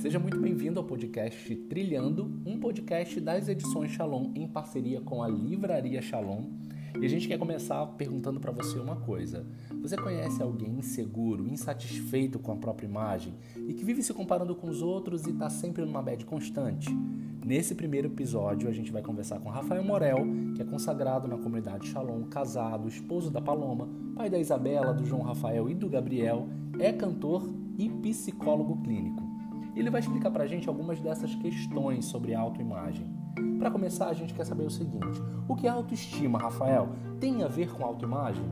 Seja muito bem-vindo ao podcast Trilhando, um podcast das edições Shalom em parceria com a Livraria Shalom. E a gente quer começar perguntando para você uma coisa. Você conhece alguém inseguro, insatisfeito com a própria imagem e que vive se comparando com os outros e está sempre numa bad constante? Nesse primeiro episódio, a gente vai conversar com Rafael Morel, que é consagrado na comunidade Shalom, casado, esposo da Paloma, pai da Isabela, do João Rafael e do Gabriel, é cantor e psicólogo clínico. Ele vai explicar para a gente algumas dessas questões sobre autoimagem. Para começar, a gente quer saber o seguinte: o que é autoestima, Rafael? Tem a ver com autoimagem?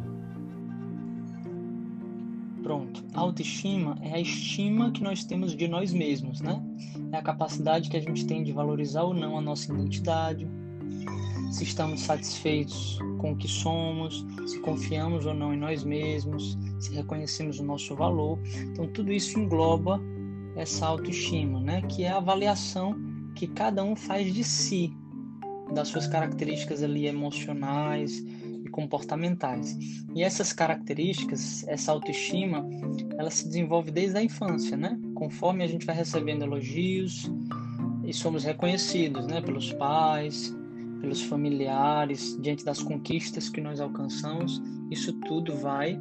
Pronto. A autoestima é a estima que nós temos de nós mesmos, né? É a capacidade que a gente tem de valorizar ou não a nossa identidade, se estamos satisfeitos com o que somos, se confiamos ou não em nós mesmos, se reconhecemos o nosso valor. Então, tudo isso engloba essa autoestima, né? Que é a avaliação que cada um faz de si, das suas características ali emocionais e comportamentais. E essas características, essa autoestima, ela se desenvolve desde a infância, né? Conforme a gente vai recebendo elogios e somos reconhecidos, né? Pelos pais, pelos familiares, diante das conquistas que nós alcançamos, isso tudo vai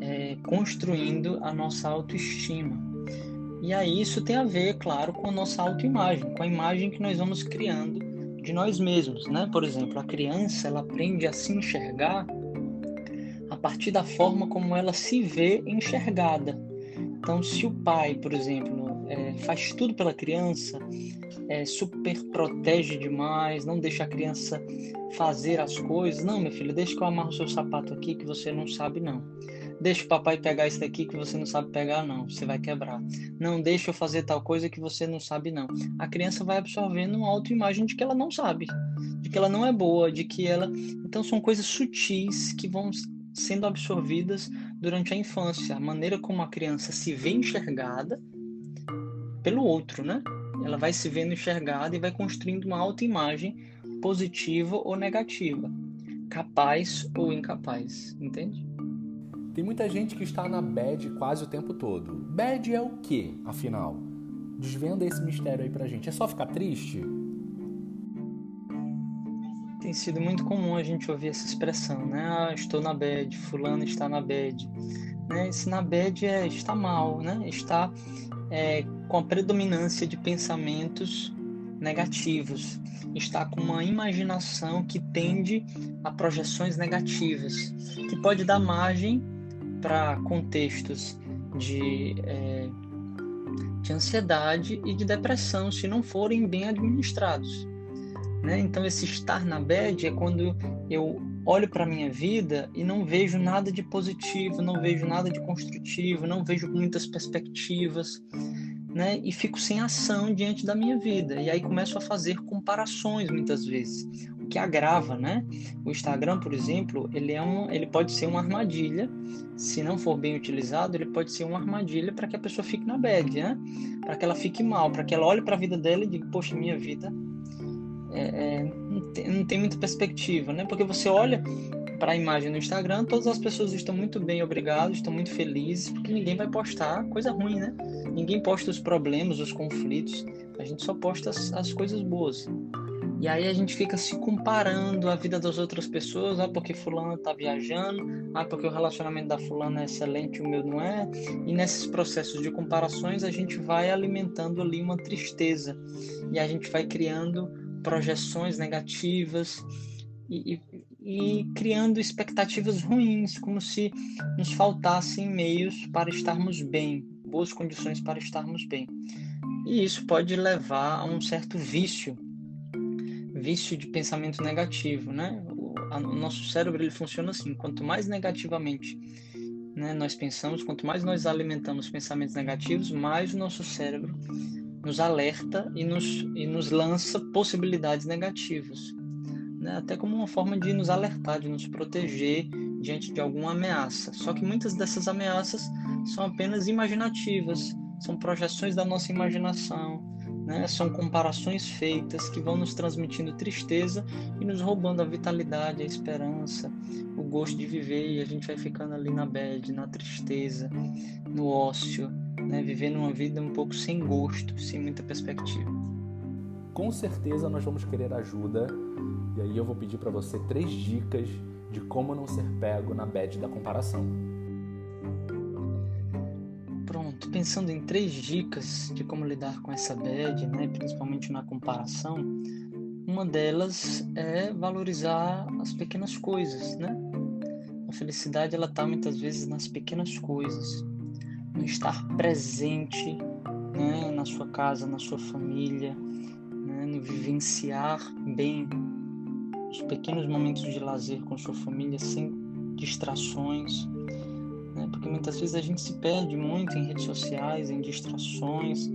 é, construindo a nossa autoestima. E aí isso tem a ver, claro, com a nossa autoimagem, com a imagem que nós vamos criando de nós mesmos, né? Por exemplo, a criança ela aprende a se enxergar a partir da forma como ela se vê enxergada. Então, se o pai, por exemplo, é, faz tudo pela criança, é, super protege demais, não deixa a criança fazer as coisas, não, meu filho, deixa que eu amarro seu sapato aqui que você não sabe não. Deixa o papai pegar isso daqui que você não sabe pegar, não. Você vai quebrar. Não deixa eu fazer tal coisa que você não sabe, não. A criança vai absorvendo uma autoimagem de que ela não sabe, de que ela não é boa, de que ela. Então são coisas sutis que vão sendo absorvidas durante a infância. A maneira como a criança se vê enxergada pelo outro, né? Ela vai se vendo enxergada e vai construindo uma autoimagem positiva ou negativa, capaz ou incapaz, entende? Tem muita gente que está na bad quase o tempo todo. Bad é o que, afinal? Desvenda esse mistério aí pra gente. É só ficar triste? Tem sido muito comum a gente ouvir essa expressão, né? Ah, estou na bad, fulano está na bad. Né? Esse na bad é está mal, né? Está é, com a predominância de pensamentos negativos, está com uma imaginação que tende a projeções negativas, que pode dar margem para contextos de, é, de ansiedade e de depressão se não forem bem administrados. Né? Então, esse estar na bad é quando eu olho para a minha vida e não vejo nada de positivo, não vejo nada de construtivo, não vejo muitas perspectivas, né? E fico sem ação diante da minha vida. E aí começo a fazer comparações muitas vezes que agrava, né? O Instagram, por exemplo, ele é um, ele pode ser uma armadilha. Se não for bem utilizado, ele pode ser uma armadilha para que a pessoa fique na bad, né? Para que ela fique mal, para que ela olhe para a vida dela e diga, poxa, minha vida é, é, não, tem, não tem muita perspectiva, né? Porque você olha para a imagem no Instagram, todas as pessoas estão muito bem, obrigado, estão muito felizes, porque ninguém vai postar coisa ruim, né? Ninguém posta os problemas, os conflitos, a gente só posta as, as coisas boas. E aí a gente fica se comparando a vida das outras pessoas, ah, porque fulano tá viajando, ah, porque o relacionamento da fulana é excelente o meu não é. E nesses processos de comparações a gente vai alimentando ali uma tristeza e a gente vai criando projeções negativas e, e, e criando expectativas ruins, como se nos faltassem meios para estarmos bem, boas condições para estarmos bem. E isso pode levar a um certo vício vício de pensamento negativo, né? O, a, o nosso cérebro ele funciona assim: quanto mais negativamente né, nós pensamos, quanto mais nós alimentamos pensamentos negativos, mais o nosso cérebro nos alerta e nos, e nos lança possibilidades negativas. Né? Até como uma forma de nos alertar, de nos proteger diante de alguma ameaça. Só que muitas dessas ameaças são apenas imaginativas, são projeções da nossa imaginação, né? São comparações feitas que vão nos transmitindo tristeza e nos roubando a vitalidade, a esperança, o gosto de viver e a gente vai ficando ali na bad, na tristeza, no ócio, né? vivendo uma vida um pouco sem gosto, sem muita perspectiva. Com certeza nós vamos querer ajuda e aí eu vou pedir para você três dicas de como não ser pego na bad da comparação. Pronto, pensando em três dicas de como lidar com essa bad, né, principalmente na comparação, uma delas é valorizar as pequenas coisas, né? A felicidade ela está muitas vezes nas pequenas coisas, no estar presente, né, na sua casa, na sua família, né, no vivenciar bem os pequenos momentos de lazer com sua família sem distrações, né? porque muitas vezes a gente se perde muito em redes sociais, em distrações,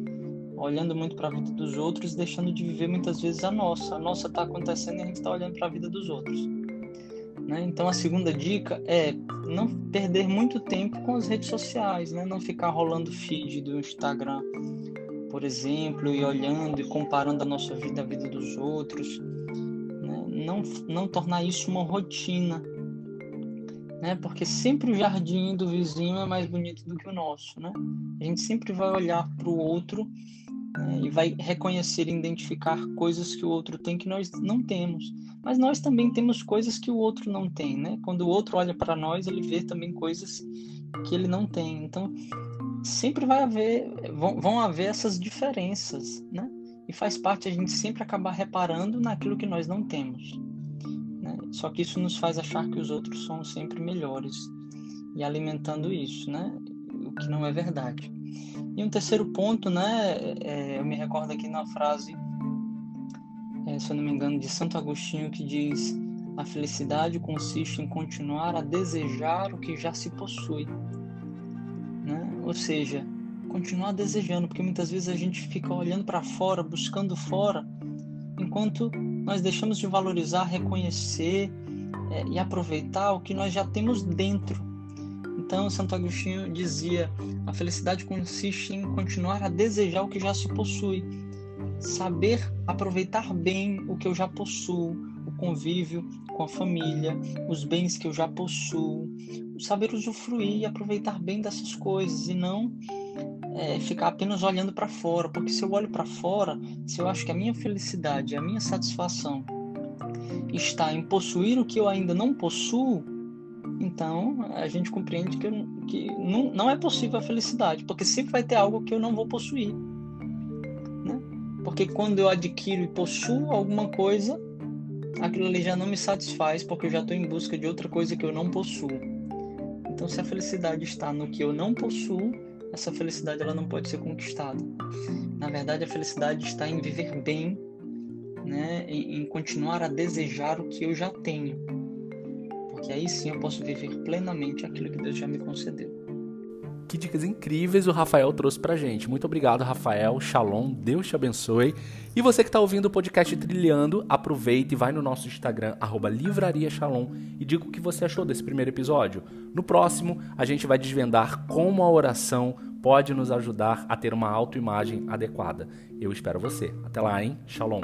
olhando muito para a vida dos outros, deixando de viver muitas vezes a nossa. A nossa está acontecendo e a gente está olhando para a vida dos outros. Né? Então a segunda dica é não perder muito tempo com as redes sociais, né? não ficar rolando feed do Instagram, por exemplo, e olhando e comparando a nossa vida à vida dos outros não, não tornar isso uma rotina, né? Porque sempre o jardim do vizinho é mais bonito do que o nosso, né? A gente sempre vai olhar para o outro né? e vai reconhecer e identificar coisas que o outro tem que nós não temos. Mas nós também temos coisas que o outro não tem, né? Quando o outro olha para nós, ele vê também coisas que ele não tem. Então, sempre vai haver, vão, vão haver essas diferenças, né? e faz parte a gente sempre acabar reparando naquilo que nós não temos. Só que isso nos faz achar que os outros são sempre melhores e alimentando isso, né? O que não é verdade. E um terceiro ponto, né? É, eu me recordo aqui na frase, é, se eu não me engano, de Santo Agostinho que diz: a felicidade consiste em continuar a desejar o que já se possui. Né? Ou seja, continuar desejando, porque muitas vezes a gente fica olhando para fora, buscando fora, enquanto nós deixamos de valorizar, reconhecer é, e aproveitar o que nós já temos dentro. Então, Santo Agostinho dizia: a felicidade consiste em continuar a desejar o que já se possui, saber aproveitar bem o que eu já possuo, o convívio com a família, os bens que eu já possuo, saber usufruir e aproveitar bem dessas coisas e não é, ficar apenas olhando para fora, porque se eu olho para fora, se eu acho que a minha felicidade, a minha satisfação está em possuir o que eu ainda não possuo, então a gente compreende que, eu, que não, não é possível a felicidade, porque sempre vai ter algo que eu não vou possuir. Né? Porque quando eu adquiro e possuo alguma coisa, aquilo ali já não me satisfaz, porque eu já estou em busca de outra coisa que eu não possuo. Então, se a felicidade está no que eu não possuo, essa felicidade ela não pode ser conquistada. Na verdade, a felicidade está em viver bem, né, em continuar a desejar o que eu já tenho, porque aí sim eu posso viver plenamente aquilo que Deus já me concedeu. Que dicas incríveis o Rafael trouxe pra gente. Muito obrigado, Rafael. Shalom, Deus te abençoe. E você que está ouvindo o podcast Trilhando, aproveite e vai no nosso Instagram, Livraria Shalom, e diga o que você achou desse primeiro episódio. No próximo, a gente vai desvendar como a oração pode nos ajudar a ter uma autoimagem adequada. Eu espero você. Até lá, hein? Shalom.